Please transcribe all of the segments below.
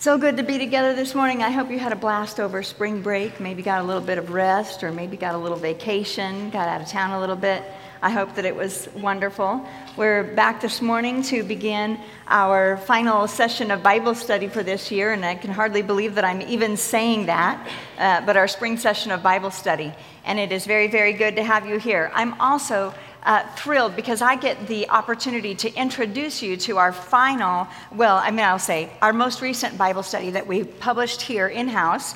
So good to be together this morning. I hope you had a blast over spring break, maybe got a little bit of rest, or maybe got a little vacation, got out of town a little bit. I hope that it was wonderful. We're back this morning to begin our final session of Bible study for this year, and I can hardly believe that I'm even saying that, uh, but our spring session of Bible study. And it is very, very good to have you here. I'm also uh, thrilled because I get the opportunity to introduce you to our final, well, I mean, I'll say, our most recent Bible study that we published here in house.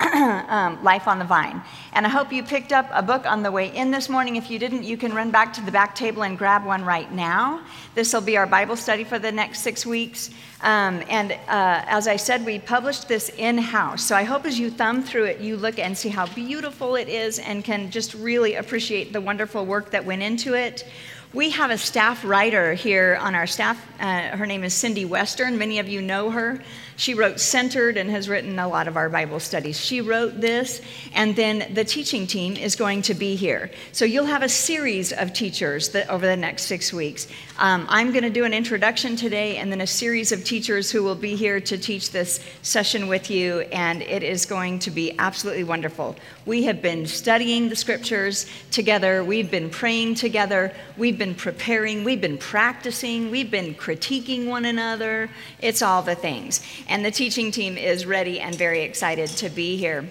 um, Life on the Vine. And I hope you picked up a book on the way in this morning. If you didn't, you can run back to the back table and grab one right now. This will be our Bible study for the next six weeks. Um, and uh, as I said, we published this in house. So I hope as you thumb through it, you look and see how beautiful it is and can just really appreciate the wonderful work that went into it. We have a staff writer here on our staff. Uh, her name is Cindy Western. Many of you know her. She wrote Centered and has written a lot of our Bible studies. She wrote this, and then the teaching team is going to be here. So you'll have a series of teachers that, over the next six weeks. Um, I'm going to do an introduction today, and then a series of teachers who will be here to teach this session with you, and it is going to be absolutely wonderful. We have been studying the scriptures together, we've been praying together, we've been preparing, we've been practicing, we've been critiquing one another. It's all the things and the teaching team is ready and very excited to be here.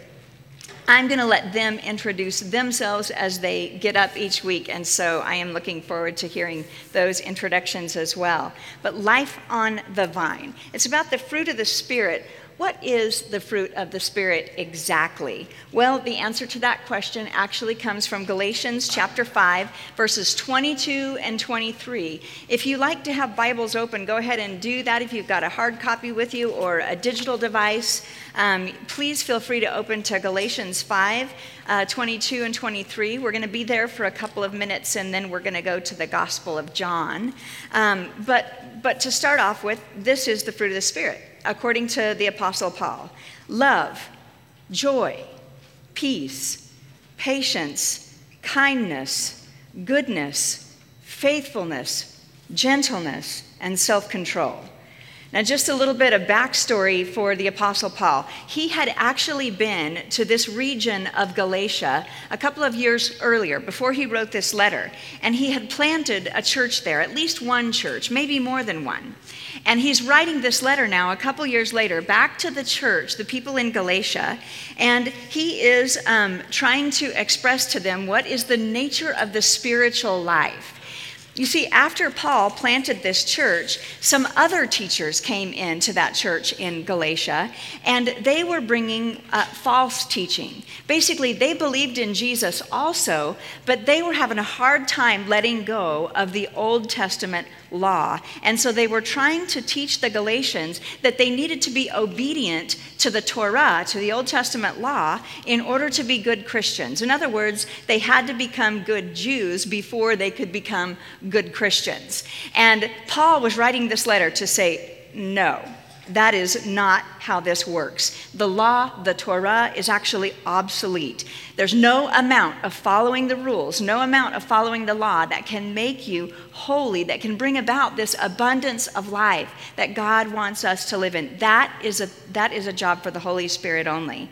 I'm going to let them introduce themselves as they get up each week, and so I am looking forward to hearing those introductions as well. But Life on the Vine, it's about the fruit of the Spirit what is the fruit of the Spirit exactly? Well, the answer to that question actually comes from Galatians chapter 5, verses 22 and 23. If you like to have Bibles open, go ahead and do that. If you've got a hard copy with you or a digital device, um, please feel free to open to Galatians 5. Uh, 22 and 23. We're going to be there for a couple of minutes and then we're going to go to the Gospel of John. Um, but, but to start off with, this is the fruit of the Spirit according to the Apostle Paul love, joy, peace, patience, kindness, goodness, faithfulness, gentleness, and self control. Now, just a little bit of backstory for the Apostle Paul. He had actually been to this region of Galatia a couple of years earlier before he wrote this letter, and he had planted a church there, at least one church, maybe more than one. And he's writing this letter now, a couple years later, back to the church, the people in Galatia, and he is um, trying to express to them what is the nature of the spiritual life. You see, after Paul planted this church, some other teachers came into that church in Galatia, and they were bringing uh, false teaching. Basically, they believed in Jesus also, but they were having a hard time letting go of the Old Testament law. And so they were trying to teach the Galatians that they needed to be obedient to the Torah, to the Old Testament law, in order to be good Christians. In other words, they had to become good Jews before they could become good Christians. And Paul was writing this letter to say, no. That is not how this works. The law, the Torah, is actually obsolete. There's no amount of following the rules, no amount of following the law that can make you holy, that can bring about this abundance of life that God wants us to live in. That is a, that is a job for the Holy Spirit only.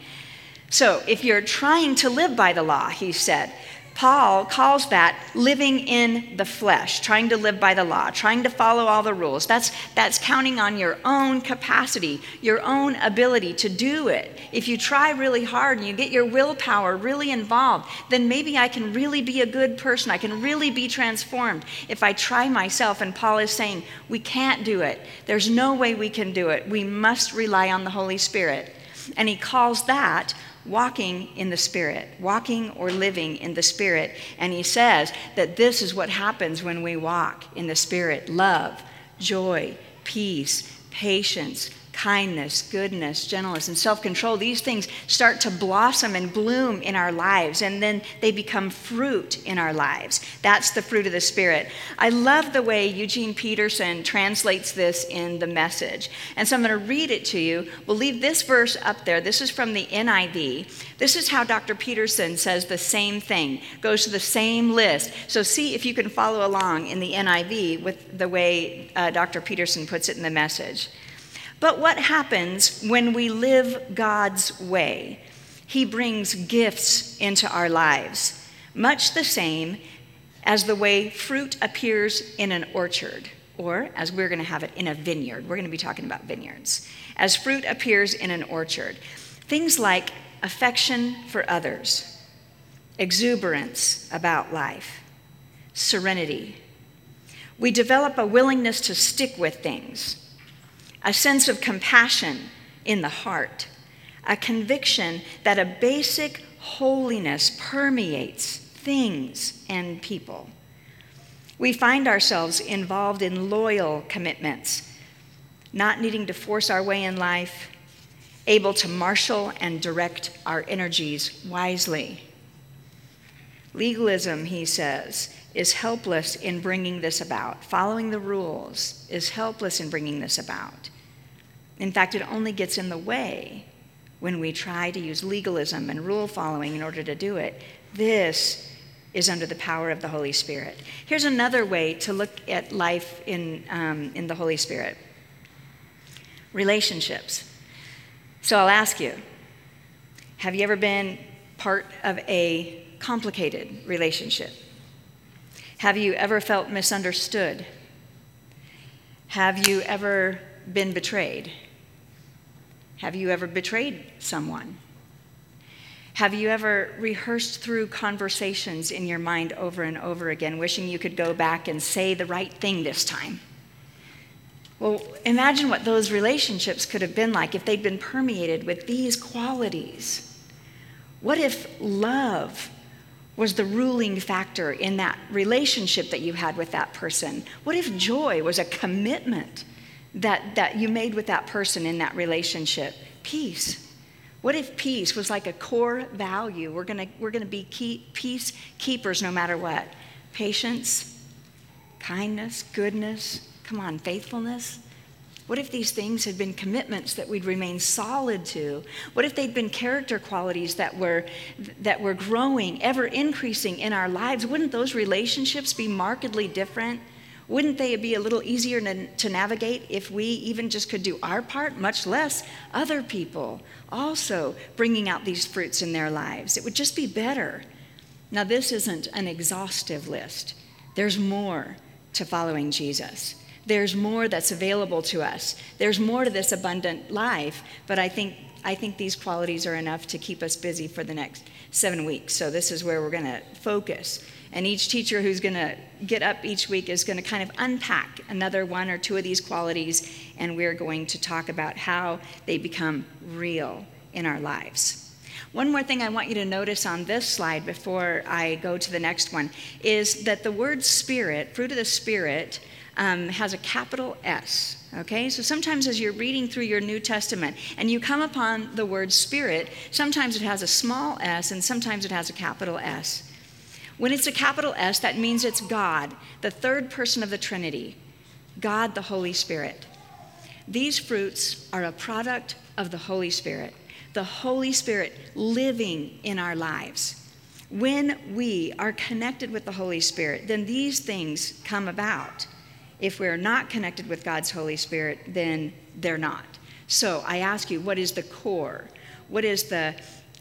So if you're trying to live by the law, he said, Paul calls that living in the flesh, trying to live by the law, trying to follow all the rules. That's, that's counting on your own capacity, your own ability to do it. If you try really hard and you get your willpower really involved, then maybe I can really be a good person. I can really be transformed if I try myself. And Paul is saying, we can't do it. There's no way we can do it. We must rely on the Holy Spirit. And he calls that walking in the Spirit, walking or living in the Spirit. And he says that this is what happens when we walk in the Spirit love, joy, peace, patience, kindness, goodness, gentleness, and self control, these things start to blossom and bloom in our lives, and then they become fruit in our lives. That's the fruit of the Spirit. I love the way Eugene Peterson translates this in the message. And so I'm going to read it to you. We'll leave this verse up there. This is from the NIV. This is how Dr. Peterson says the same thing, goes to the same list. So see if you can follow along in the NIV with the way uh, Dr. Peterson puts it in the message. But what happens when we live God's way? He brings gifts into our lives, much the same as the way fruit appears in an orchard, or as we're going to have it in a vineyard. We're going to be talking about vineyards. As fruit appears in an orchard, things like affection for others, exuberance about life, serenity. We develop a willingness to stick with things, a sense of compassion in the heart, a conviction that a basic holiness permeates things and people. We find ourselves involved in loyal commitments, not needing to force our way in life, able to marshal and direct our energies wisely. Legalism, he says, is helpless in bringing this about. Following the rules is helpless in bringing this about. In fact, it only gets in the way when we try to use legalism and rule following in order to do it. This is under the power of the Holy Spirit. Here's another way to look at life in, um, in the Holy Spirit relationships. So I'll ask you have you ever been part of a complicated relationship? Have you ever felt misunderstood? Have you ever been betrayed? Have you ever betrayed someone? Have you ever rehearsed through conversations in your mind over and over again, wishing you could go back and say the right thing this time? Well, imagine what those relationships could have been like if they'd been permeated with these qualities. What if love was the ruling factor in that relationship that you had with that person? What if joy was a commitment that, that you made with that person in that relationship? Peace what if peace was like a core value? We're going we're gonna be peace keepers no matter what. Patience, kindness, goodness, come on, faithfulness. What if these things had been commitments that we'd remain solid to? What if they'd been character qualities that were, that were growing, ever increasing in our lives? Wouldn't those relationships be markedly different? Wouldn't they be a little easier to, navigate if we even just could do our part, much less other people also bringing out these fruits in their lives? It would just be better. Now, this isn't an exhaustive list, there's more to following Jesus. There's more that's available to us. There's more to this abundant life, but I think I think these qualities are enough to keep us busy for the next seven weeks. So, this is where we're going to focus. And each teacher who's going to get up each week is going to kind of unpack another one or two of these qualities, and we're going to talk about how they become real in our lives. One more thing I want you to notice on this slide before I go to the next one is that the word spirit, fruit of the spirit, um, has a capital S. Okay, so sometimes as you're reading through your New Testament and you come upon the word spirit, sometimes it has a small s and sometimes it has a capital S. When it's a capital S, that means it's God, the third person of the Trinity, God the Holy Spirit. These fruits are a product of the Holy Spirit, the Holy Spirit living in our lives. When we are connected with the Holy Spirit, then these things come about. If we're not connected with God's Holy Spirit, then they're not. So I ask you, what is the core? What is the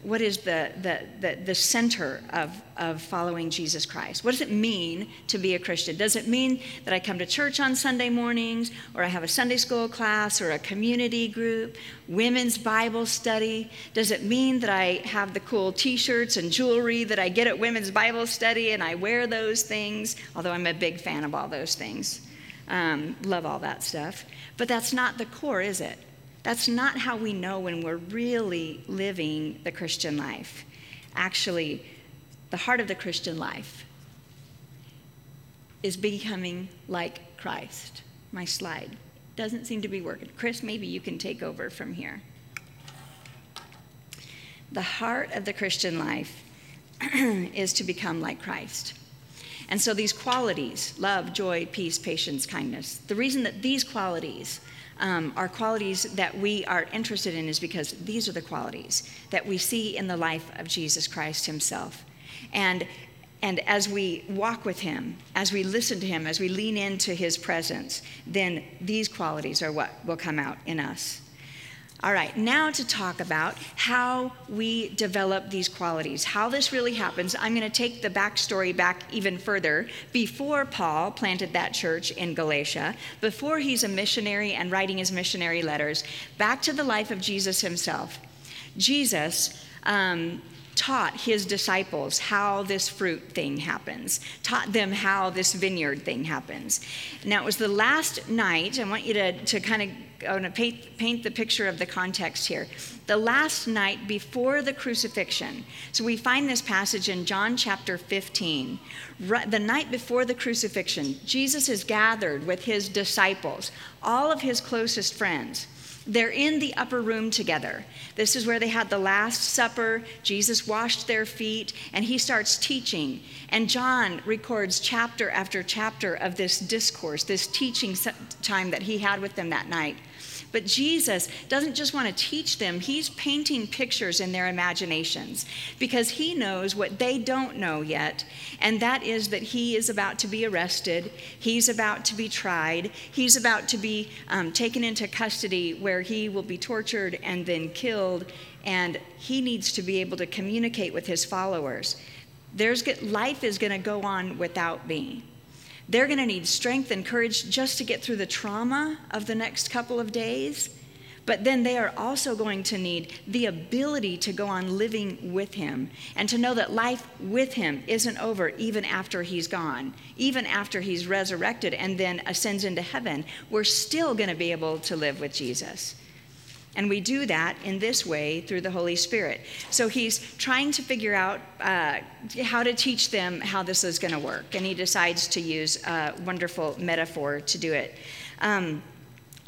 what is the, the, the, the, center of, of following Jesus Christ? What does it mean to be a Christian? Does it mean that I come to church on Sunday mornings, or I have a Sunday school class, or a community group, women's Bible study? Does it mean that I have the cool t shirts and jewelry that I get at women's Bible study and I wear those things? Although I'm a big fan of all those things. Um, love all that stuff. But that's not the core, is it? That's not how we know when we're really living the Christian life. Actually, the heart of the Christian life is becoming like Christ. My slide doesn't seem to be working. Chris, maybe you can take over from here. The heart of the Christian life is to become like Christ. And so these qualities love, joy, peace, patience, kindness the reason that these qualities um, are qualities that we are interested in is because these are the qualities that we see in the life of Jesus Christ himself. And and as we walk with him, as we listen to him, as we lean into his presence, then these qualities are what will come out in us. All right, now to talk about how we develop these qualities, how this really happens. I'm going to take the backstory back even further. Before Paul planted that church in Galatia, before he's a missionary and writing his missionary letters, back to the life of Jesus himself. Jesus um, taught his disciples how this fruit thing happens, taught them how this vineyard thing happens. Now, it was the last night, I want you to, to kind of I want to paint, paint the picture of the context here. The last night before the crucifixion. So we find this passage in John chapter 15. The night before the crucifixion, Jesus is gathered with his disciples, all of his closest friends. They're in the upper room together. This is where they had the Last Supper. Jesus washed their feet, and he starts teaching. And John records chapter after chapter of this discourse, this teaching time that he had with them that night. But Jesus doesn't just want to teach them, he's painting pictures in their imaginations because he knows what they don't know yet, and that is that he is about to be arrested, he's about to be tried, he's about to be um, taken into custody where he will be tortured and then killed, and he needs to be able to communicate with his followers. There's, life is going to go on without me. They're going to need strength and courage just to get through the trauma of the next couple of days. But then they are also going to need the ability to go on living with Him and to know that life with Him isn't over even after He's gone, even after He's resurrected and then ascends into heaven. We're still going to be able to live with Jesus. And we do that in this way through the Holy Spirit. So he's trying to figure out uh, how to teach them how this is going to work. And he decides to use a wonderful metaphor to do it. Um,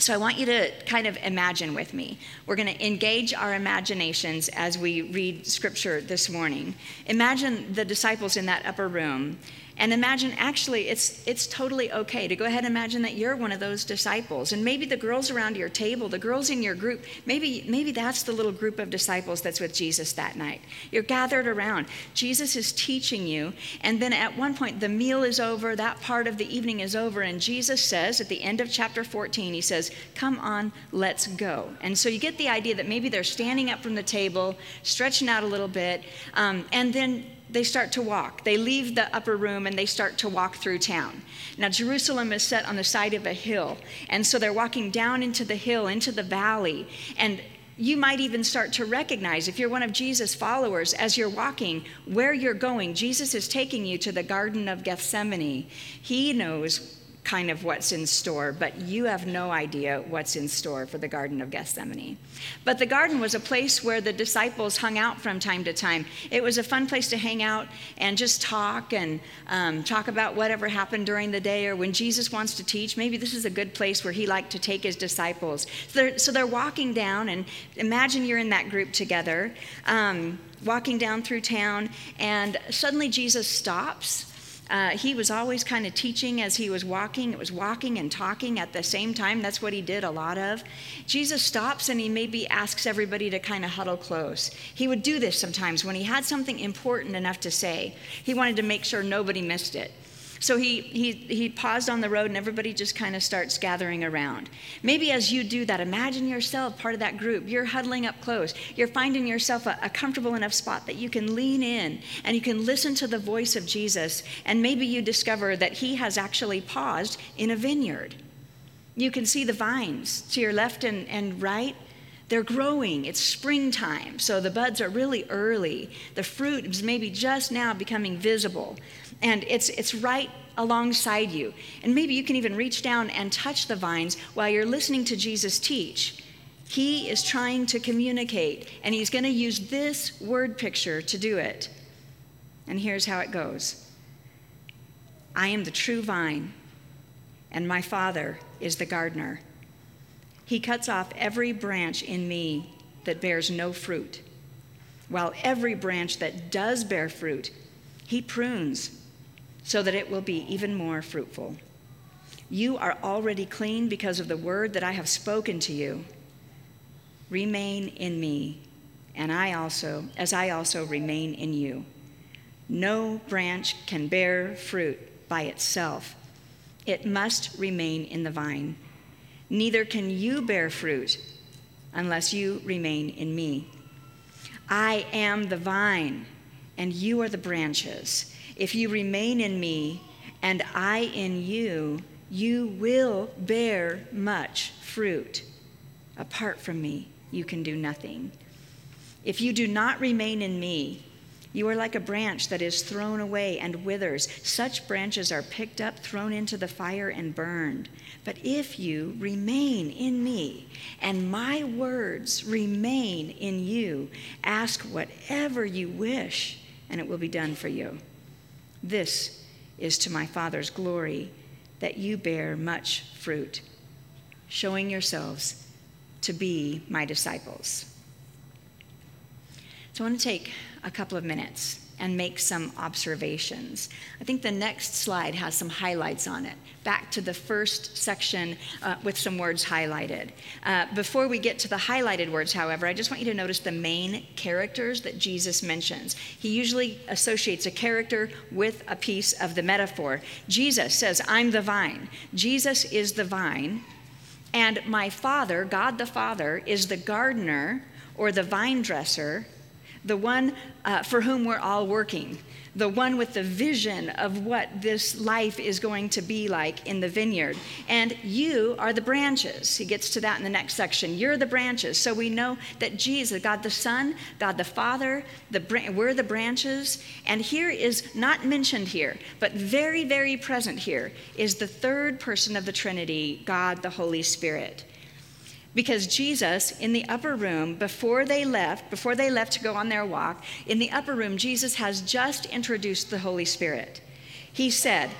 so I want you to kind of imagine with me. We're going to engage our imaginations as we read scripture this morning. Imagine the disciples in that upper room and imagine actually it's it's totally okay to go ahead and imagine that you're one of those disciples. And maybe the girls around your table, the girls in your group, maybe maybe that's the little group of disciples that's with Jesus that night. You're gathered around. Jesus is teaching you, and then at one point the meal is over, that part of the evening is over, and Jesus says at the end of chapter 14, he says, Come on, let's go. And so you get the idea that maybe they're standing up from the table, stretching out a little bit, um, and then they start to walk. They leave the upper room and they start to walk through town. Now, Jerusalem is set on the side of a hill. And so they're walking down into the hill, into the valley. And you might even start to recognize, if you're one of Jesus' followers, as you're walking, where you're going. Jesus is taking you to the Garden of Gethsemane. He knows kind of what's in store, but you have no idea what's in store for the Garden of Gethsemane. But the garden was a place where the disciples hung out from time to time. It was a fun place to hang out and just talk and um, talk about whatever happened during the day or when Jesus wants to teach. Maybe this is a good place where he liked to take his disciples. So they're, so they're walking down, and imagine you're in that group together. Um, walking down through town, and suddenly Jesus stops uh, he was always kind of teaching as he was walking. It was walking and talking at the same time. That's what he did a lot of. Jesus stops and he maybe asks everybody to kind of huddle close. He would do this sometimes when he had something important enough to say. He wanted to make sure nobody missed it. So he, he, he paused on the road and everybody just kind of starts gathering around. Maybe as you do that, imagine yourself part of that group. You're huddling up close. You're finding yourself a, a comfortable enough spot that you can lean in and you can listen to the voice of Jesus. And maybe you discover that he has actually paused in a vineyard. You can see the vines to your left and, and right. They're growing. It's springtime, so the buds are really early. The fruit is maybe just now becoming visible and it's, it's right alongside you. And maybe you can even reach down and touch the vines while you're listening to Jesus teach. He is trying to communicate, and he's going to use this word picture to do it. And here's how it goes I am the true vine, and my Father is the gardener. He cuts off every branch in me that bears no fruit, while every branch that does bear fruit, he prunes so that it will be even more fruitful. You are already clean because of the word that I have spoken to you. Remain in me, and I also, as I also remain in you. No branch can bear fruit by itself, it must remain in the vine. Neither can you bear fruit unless you remain in me. I am the vine, and you are the branches. If you remain in me, and I in you, you will bear much fruit. Apart from me, you can do nothing. If you do not remain in me, you are like a branch that is thrown away and withers. Such branches are picked up, thrown into the fire, and burned. But if you remain in me, and my words remain in you, ask whatever you wish, and it will be done for you. This is to my Father's glory that you bear much fruit, showing yourselves to be my disciples. So I want to take a couple of minutes and make some observations. I think the next slide has some highlights on it. Back to the first section uh, with some words highlighted. Uh, before we get to the highlighted words, however, I just want you to notice the main characters that Jesus mentions. He usually associates a character with a piece of the metaphor. Jesus says, I'm the vine. Jesus is the vine, and my Father, God the Father, is the gardener or the vine dresser the one uh, for whom we're all working, the one with the vision of what this life is going to be like in the vineyard. And you are the branches. He gets to that in the next section. You're the branches. So we know that Jesus, God the Son, God the Father, the, we're the branches. And here is not mentioned here, but very, very present here is the third person of the Trinity, God the Holy Spirit because Jesus in the upper room before they left before they left to go on their walk in the upper room Jesus has just introduced the Holy Spirit he said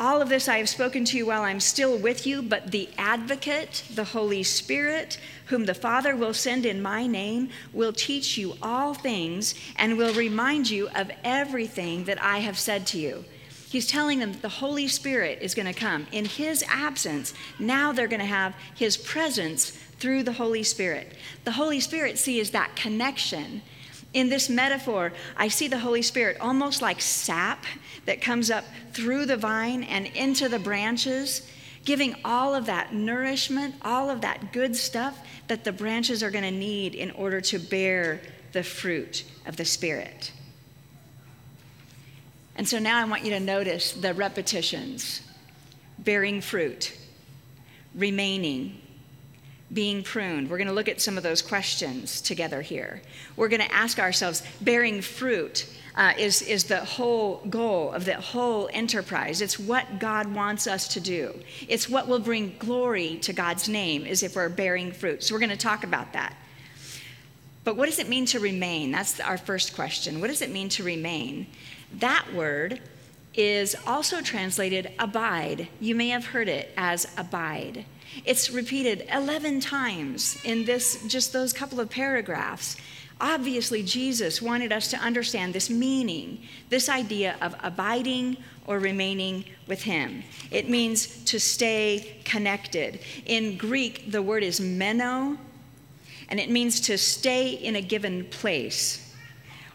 all of this I have spoken to you while I'm still with you, but the advocate, the Holy Spirit, whom the Father will send in my name, will teach you all things and will remind you of everything that I have said to you. He's telling them that the Holy Spirit is going to come. In his absence, now they're going to have his presence through the Holy Spirit. The Holy Spirit, see, is that connection. In this metaphor, I see the Holy Spirit almost like sap that comes up through the vine and into the branches, giving all of that nourishment, all of that good stuff that the branches are going to need in order to bear the fruit of the Spirit. And so now I want you to notice the repetitions bearing fruit, remaining, being pruned. We're going to look at some of those questions together here. We're going to ask ourselves bearing fruit uh, is, is the whole goal of the whole enterprise. It's what God wants us to do. It's what will bring glory to God's name, is if we're bearing fruit. So we're going to talk about that. But what does it mean to remain? That's our first question. What does it mean to remain? That word is also translated abide. You may have heard it as abide. It's repeated 11 times in this just those couple of paragraphs. Obviously, Jesus wanted us to understand this meaning, this idea of abiding or remaining with Him. It means to stay connected. In Greek, the word is meno, and it means to stay in a given place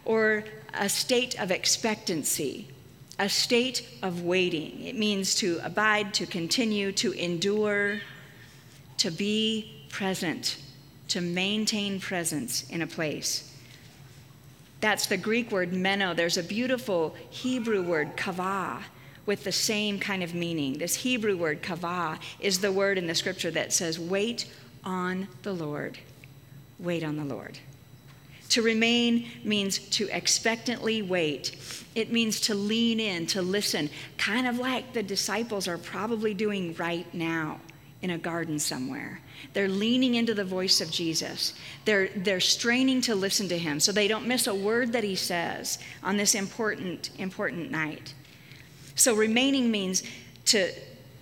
or a state of expectancy, a state of waiting. It means to abide, to continue, to endure, to be present, to maintain presence in a place. That's the Greek word meno. There's a beautiful Hebrew word, kavah, with the same kind of meaning. This Hebrew word, kavah, is the word in the scripture that says, wait on the Lord. Wait on the Lord. To remain means to expectantly wait. It means to lean in, to listen, kind of like the disciples are probably doing right now in a garden somewhere. They're leaning into the voice of Jesus. They're, they're straining to listen to him so they don't miss a word that he says on this important, important night. So remaining means to,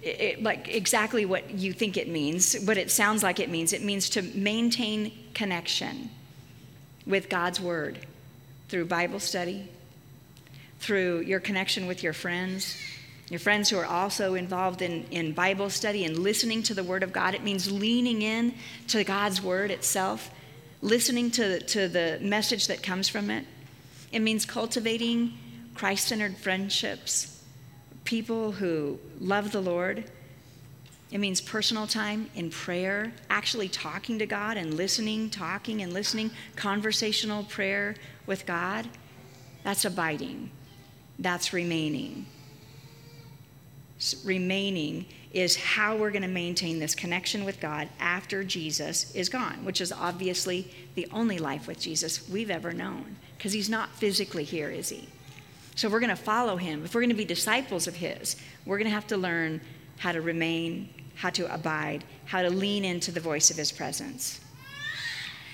it, like exactly what you think it means, what it sounds like it means. It means to maintain connection with God's Word through Bible study, through your connection with your friends, your friends who are also involved in, in Bible study and listening to the Word of God. It means leaning in to God's Word itself, listening to, to the message that comes from it. It means cultivating Christ centered friendships, people who love the Lord. It means personal time in prayer, actually talking to God and listening, talking and listening, conversational prayer with God. That's abiding, that's remaining. Remaining is how we're going to maintain this connection with God after Jesus is gone, which is obviously the only life with Jesus we've ever known, because he's not physically here, is he? So we're going to follow him. If we're going to be disciples of his, we're going to have to learn how to remain, how to abide, how to lean into the voice of his presence.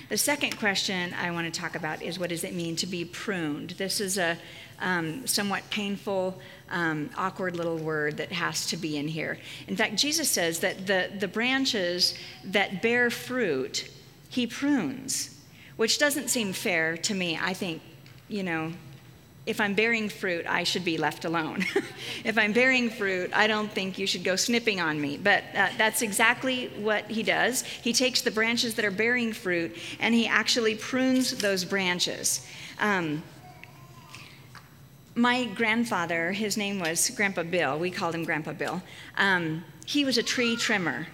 The second question I want to talk about is what does it mean to be pruned? This is a um, somewhat painful, um, awkward little word that has to be in here. In fact, Jesus says that the, the branches that bear fruit, he prunes, which doesn't seem fair to me. I think, you know, if I'm bearing fruit, I should be left alone. if I'm bearing fruit, I don't think you should go snipping on me. But uh, that's exactly what he does. He takes the branches that are bearing fruit and he actually prunes those branches. Um, my grandfather, his name was Grandpa Bill, we called him Grandpa Bill, um, he was a tree trimmer.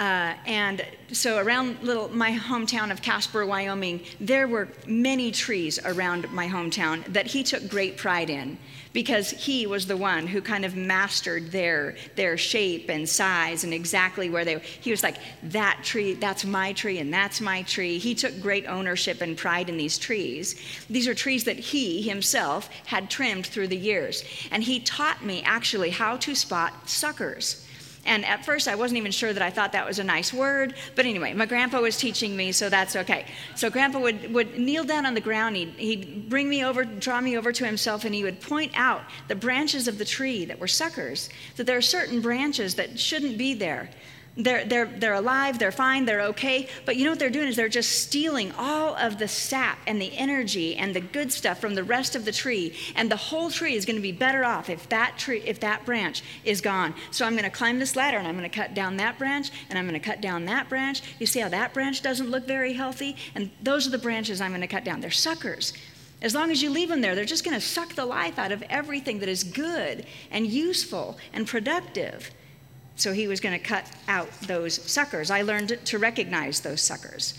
Uh, and so around little my hometown of Casper, Wyoming, there were many trees around my hometown that he took great pride in because he was the one who kind of mastered their their shape and size and exactly where they were. He was like that tree, that's my tree and that's my tree. He took great ownership and pride in these trees. These are trees that he himself had trimmed through the years. And he taught me actually how to spot suckers. And at first, I wasn't even sure that I thought that was a nice word. But anyway, my grandpa was teaching me, so that's okay. So grandpa would, would kneel down on the ground. He'd, he'd bring me over, draw me over to himself, and he would point out the branches of the tree that were suckers, that there are certain branches that shouldn't be there. They're, they're, they're alive, they're fine, they're okay. But you know what they're doing is they're just stealing all of the sap and the energy and the good stuff from the rest of the tree. And the whole tree is going to be better off if that tree, if that branch is gone. So I'm going to climb this ladder and I'm going to cut down that branch and I'm going to cut down that branch. You see how that branch doesn't look very healthy? And those are the branches I'm going to cut down. They're suckers. As long as you leave them there, they're just going to suck the life out of everything that is good and useful and productive. So he was going to cut out those suckers. I learned to recognize those suckers.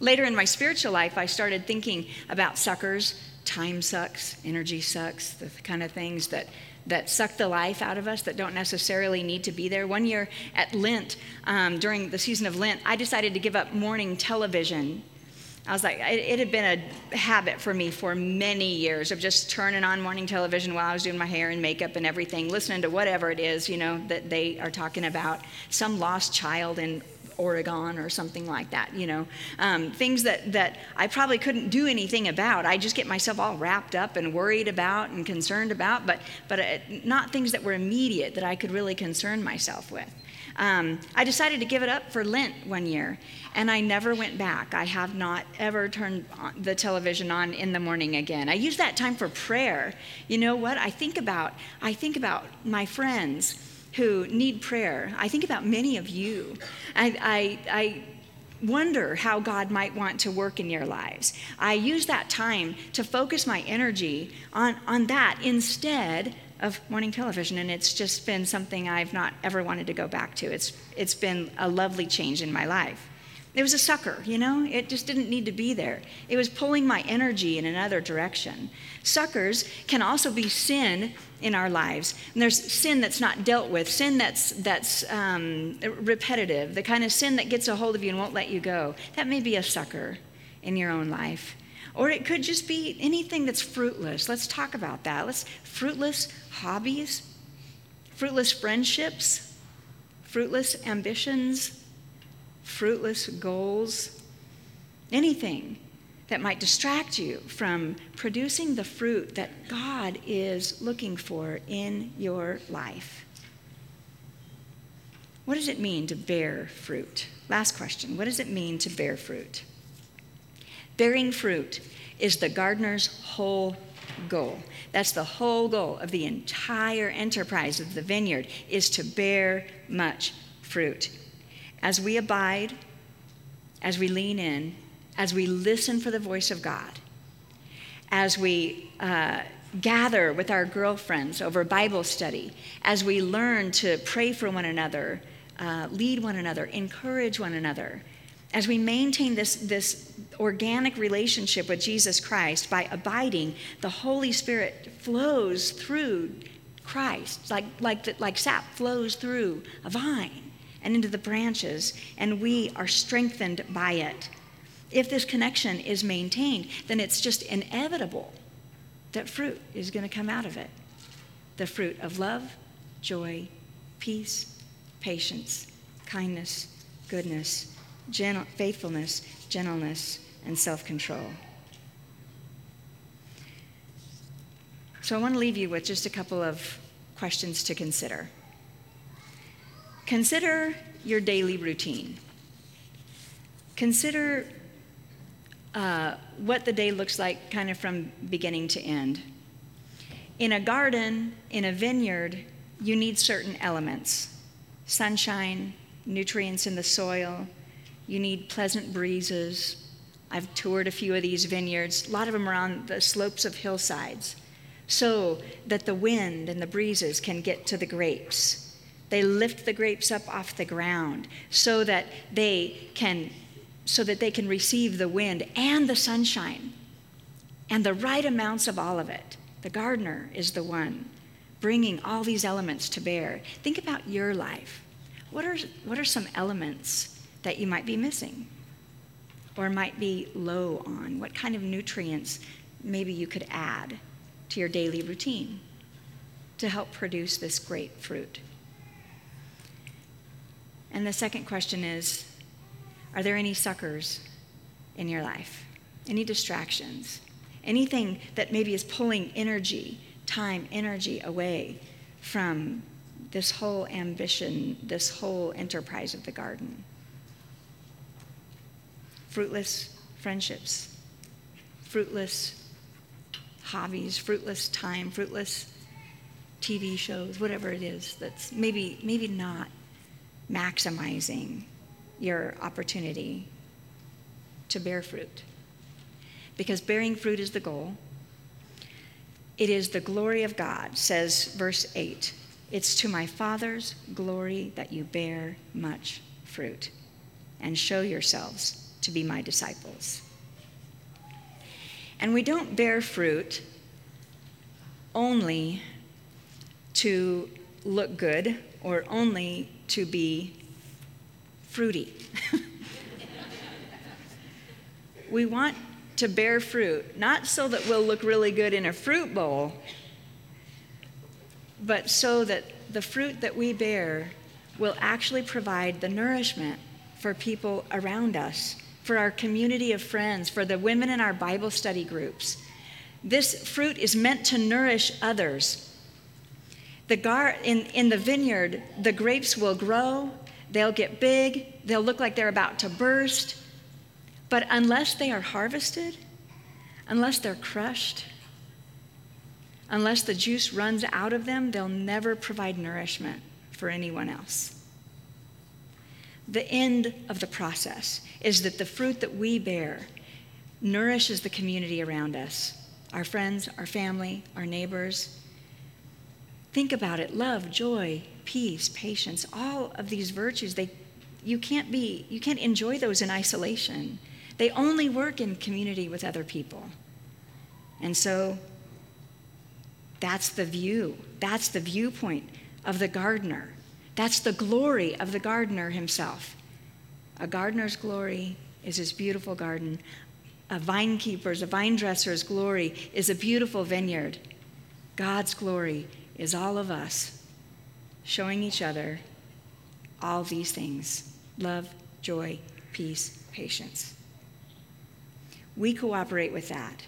Later in my spiritual life, I started thinking about suckers. Time sucks, energy sucks, the kind of things that, that suck the life out of us that don't necessarily need to be there. One year at Lent, um, during the season of Lent, I decided to give up morning television I was like, it, it, had been a habit for me for many years of just turning on morning television while I was doing my hair and makeup and everything, listening to whatever it is, you know, that they are talking about. Some lost child in Oregon or something like that, you know. Um, things that, that I probably couldn't do anything about. I just get myself all wrapped up and worried about and concerned about, but, but uh, not things that were immediate that I could really concern myself with. Um, I decided to give it up for Lent one year, and I never went back. I have not ever turned the television on in the morning again. I use that time for prayer. You know what? I think about I think about my friends who need prayer. I think about many of you. I, I, I wonder how God might want to work in your lives. I use that time to focus my energy on, on that instead of morning television, and it's just been something I've not ever wanted to go back to. It's, it's been a lovely change in my life. It was a sucker, you know? It just didn't need to be there. It was pulling my energy in another direction. Suckers can also be sin in our lives. And there's sin that's not dealt with, sin that's, that's um, repetitive, the kind of sin that gets a hold of you and won't let you go. That may be a sucker in your own life. Or it could just be anything that's fruitless. Let's talk about that. Let's fruitless hobbies, fruitless friendships, fruitless ambitions, fruitless goals, anything that might distract you from producing the fruit that God is looking for in your life. What does it mean to bear fruit? Last question. What does it mean to bear fruit? Bearing fruit is the gardener's whole goal. That's the whole goal of the entire enterprise of the vineyard is to bear much fruit. As we abide, as we lean in, as we listen for the voice of God, as we uh, gather with our girlfriends over Bible study, as we learn to pray for one another, uh, lead one another, encourage one another, as we maintain this, this organic relationship with Jesus Christ by abiding, the Holy Spirit flows through Christ, like, like, the, like sap flows through a vine and into the branches, and we are strengthened by it. If this connection is maintained, then it's just inevitable that fruit is going to come out of it the fruit of love, joy, peace, patience, kindness, goodness, faithfulness, gentleness, and self control. So I want to leave you with just a couple of questions to consider. Consider your daily routine. Consider uh, what the day looks like kind of from beginning to end. In a garden, in a vineyard, you need certain elements sunshine, nutrients in the soil, you need pleasant breezes. I've toured a few of these vineyards, a lot of them are on the slopes of hillsides, so that the wind and the breezes can get to the grapes. They lift the grapes up off the ground so that they can so that they can receive the wind and the sunshine and the right amounts of all of it. The gardener is the one bringing all these elements to bear. Think about your life. What are, what are some elements that you might be missing or might be low on? What kind of nutrients maybe you could add to your daily routine to help produce this great fruit? And the second question is are there any suckers in your life? Any distractions? Anything that maybe is pulling energy, time, energy away from this whole ambition, this whole enterprise of the garden? Fruitless friendships, fruitless hobbies, fruitless time, fruitless TV shows, whatever it is that's maybe, maybe not maximizing your opportunity to bear fruit. Because bearing fruit is the goal. It is the glory of God, says verse 8. It's to my Father's glory that you bear much fruit and show yourselves to be my disciples. And we don't bear fruit only to look good or only to be fruity. we want to bear fruit, not so that we'll look really good in a fruit bowl, but so that the fruit that we bear will actually provide the nourishment for people around us, for our community of friends, for the women in our Bible study groups. This fruit is meant to nourish others. The gar- in, in the vineyard, the grapes will grow They'll get big, they'll look like they're about to burst. But unless they are harvested, unless they're crushed, unless the juice runs out of them, they'll never provide nourishment for anyone else. The end of the process is that the fruit that we bear nourishes the community around us our friends, our family, our neighbors. Think about it love, joy, peace, patience, all of these virtues, they, you can't be, you can't enjoy those in isolation. They only work in community with other people. And so that's the view. That's the viewpoint of the gardener. That's the glory of the gardener himself. A gardener's glory is his beautiful garden. A vine keeper's, a vine dresser's glory is a beautiful vineyard. God's glory is all of us showing each other all these things love, joy, peace, patience. We cooperate with that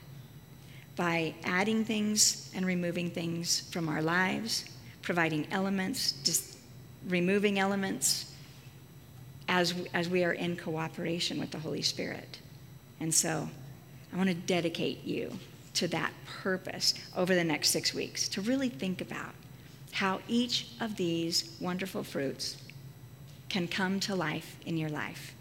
by adding things and removing things from our lives, providing elements, removing elements as, as we are in cooperation with the Holy Spirit. And so I want to dedicate you to that purpose over the next six weeks to really think about how each of these wonderful fruits can come to life in your life,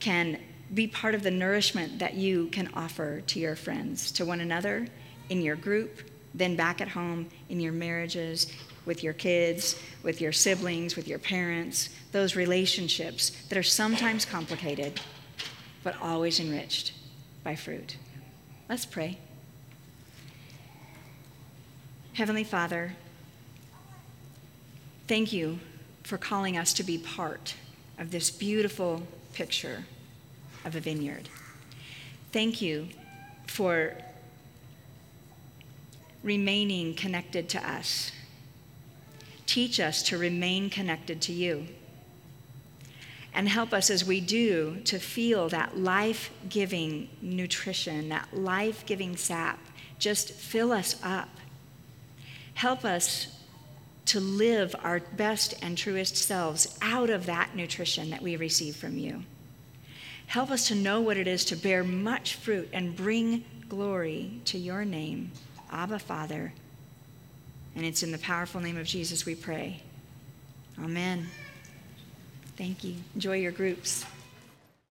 can be part of the nourishment that you can offer to your friends, to one another, in your group, then back at home, in your marriages, with your kids, with your siblings, with your parents, those relationships that are sometimes complicated, but always enriched by fruit. Let's pray. Heavenly Father, thank you for calling us to be part of this beautiful picture of a vineyard. Thank you for remaining connected to us. Teach us to remain connected to you. And help us as we do to feel that life giving nutrition, that life giving sap. Just fill us up. Help us to live our best and truest selves out of that nutrition that we receive from you. Help us to know what it is to bear much fruit and bring glory to your name, Abba Father. And it's in the powerful name of Jesus we pray. Amen. Thank you. Enjoy your groups.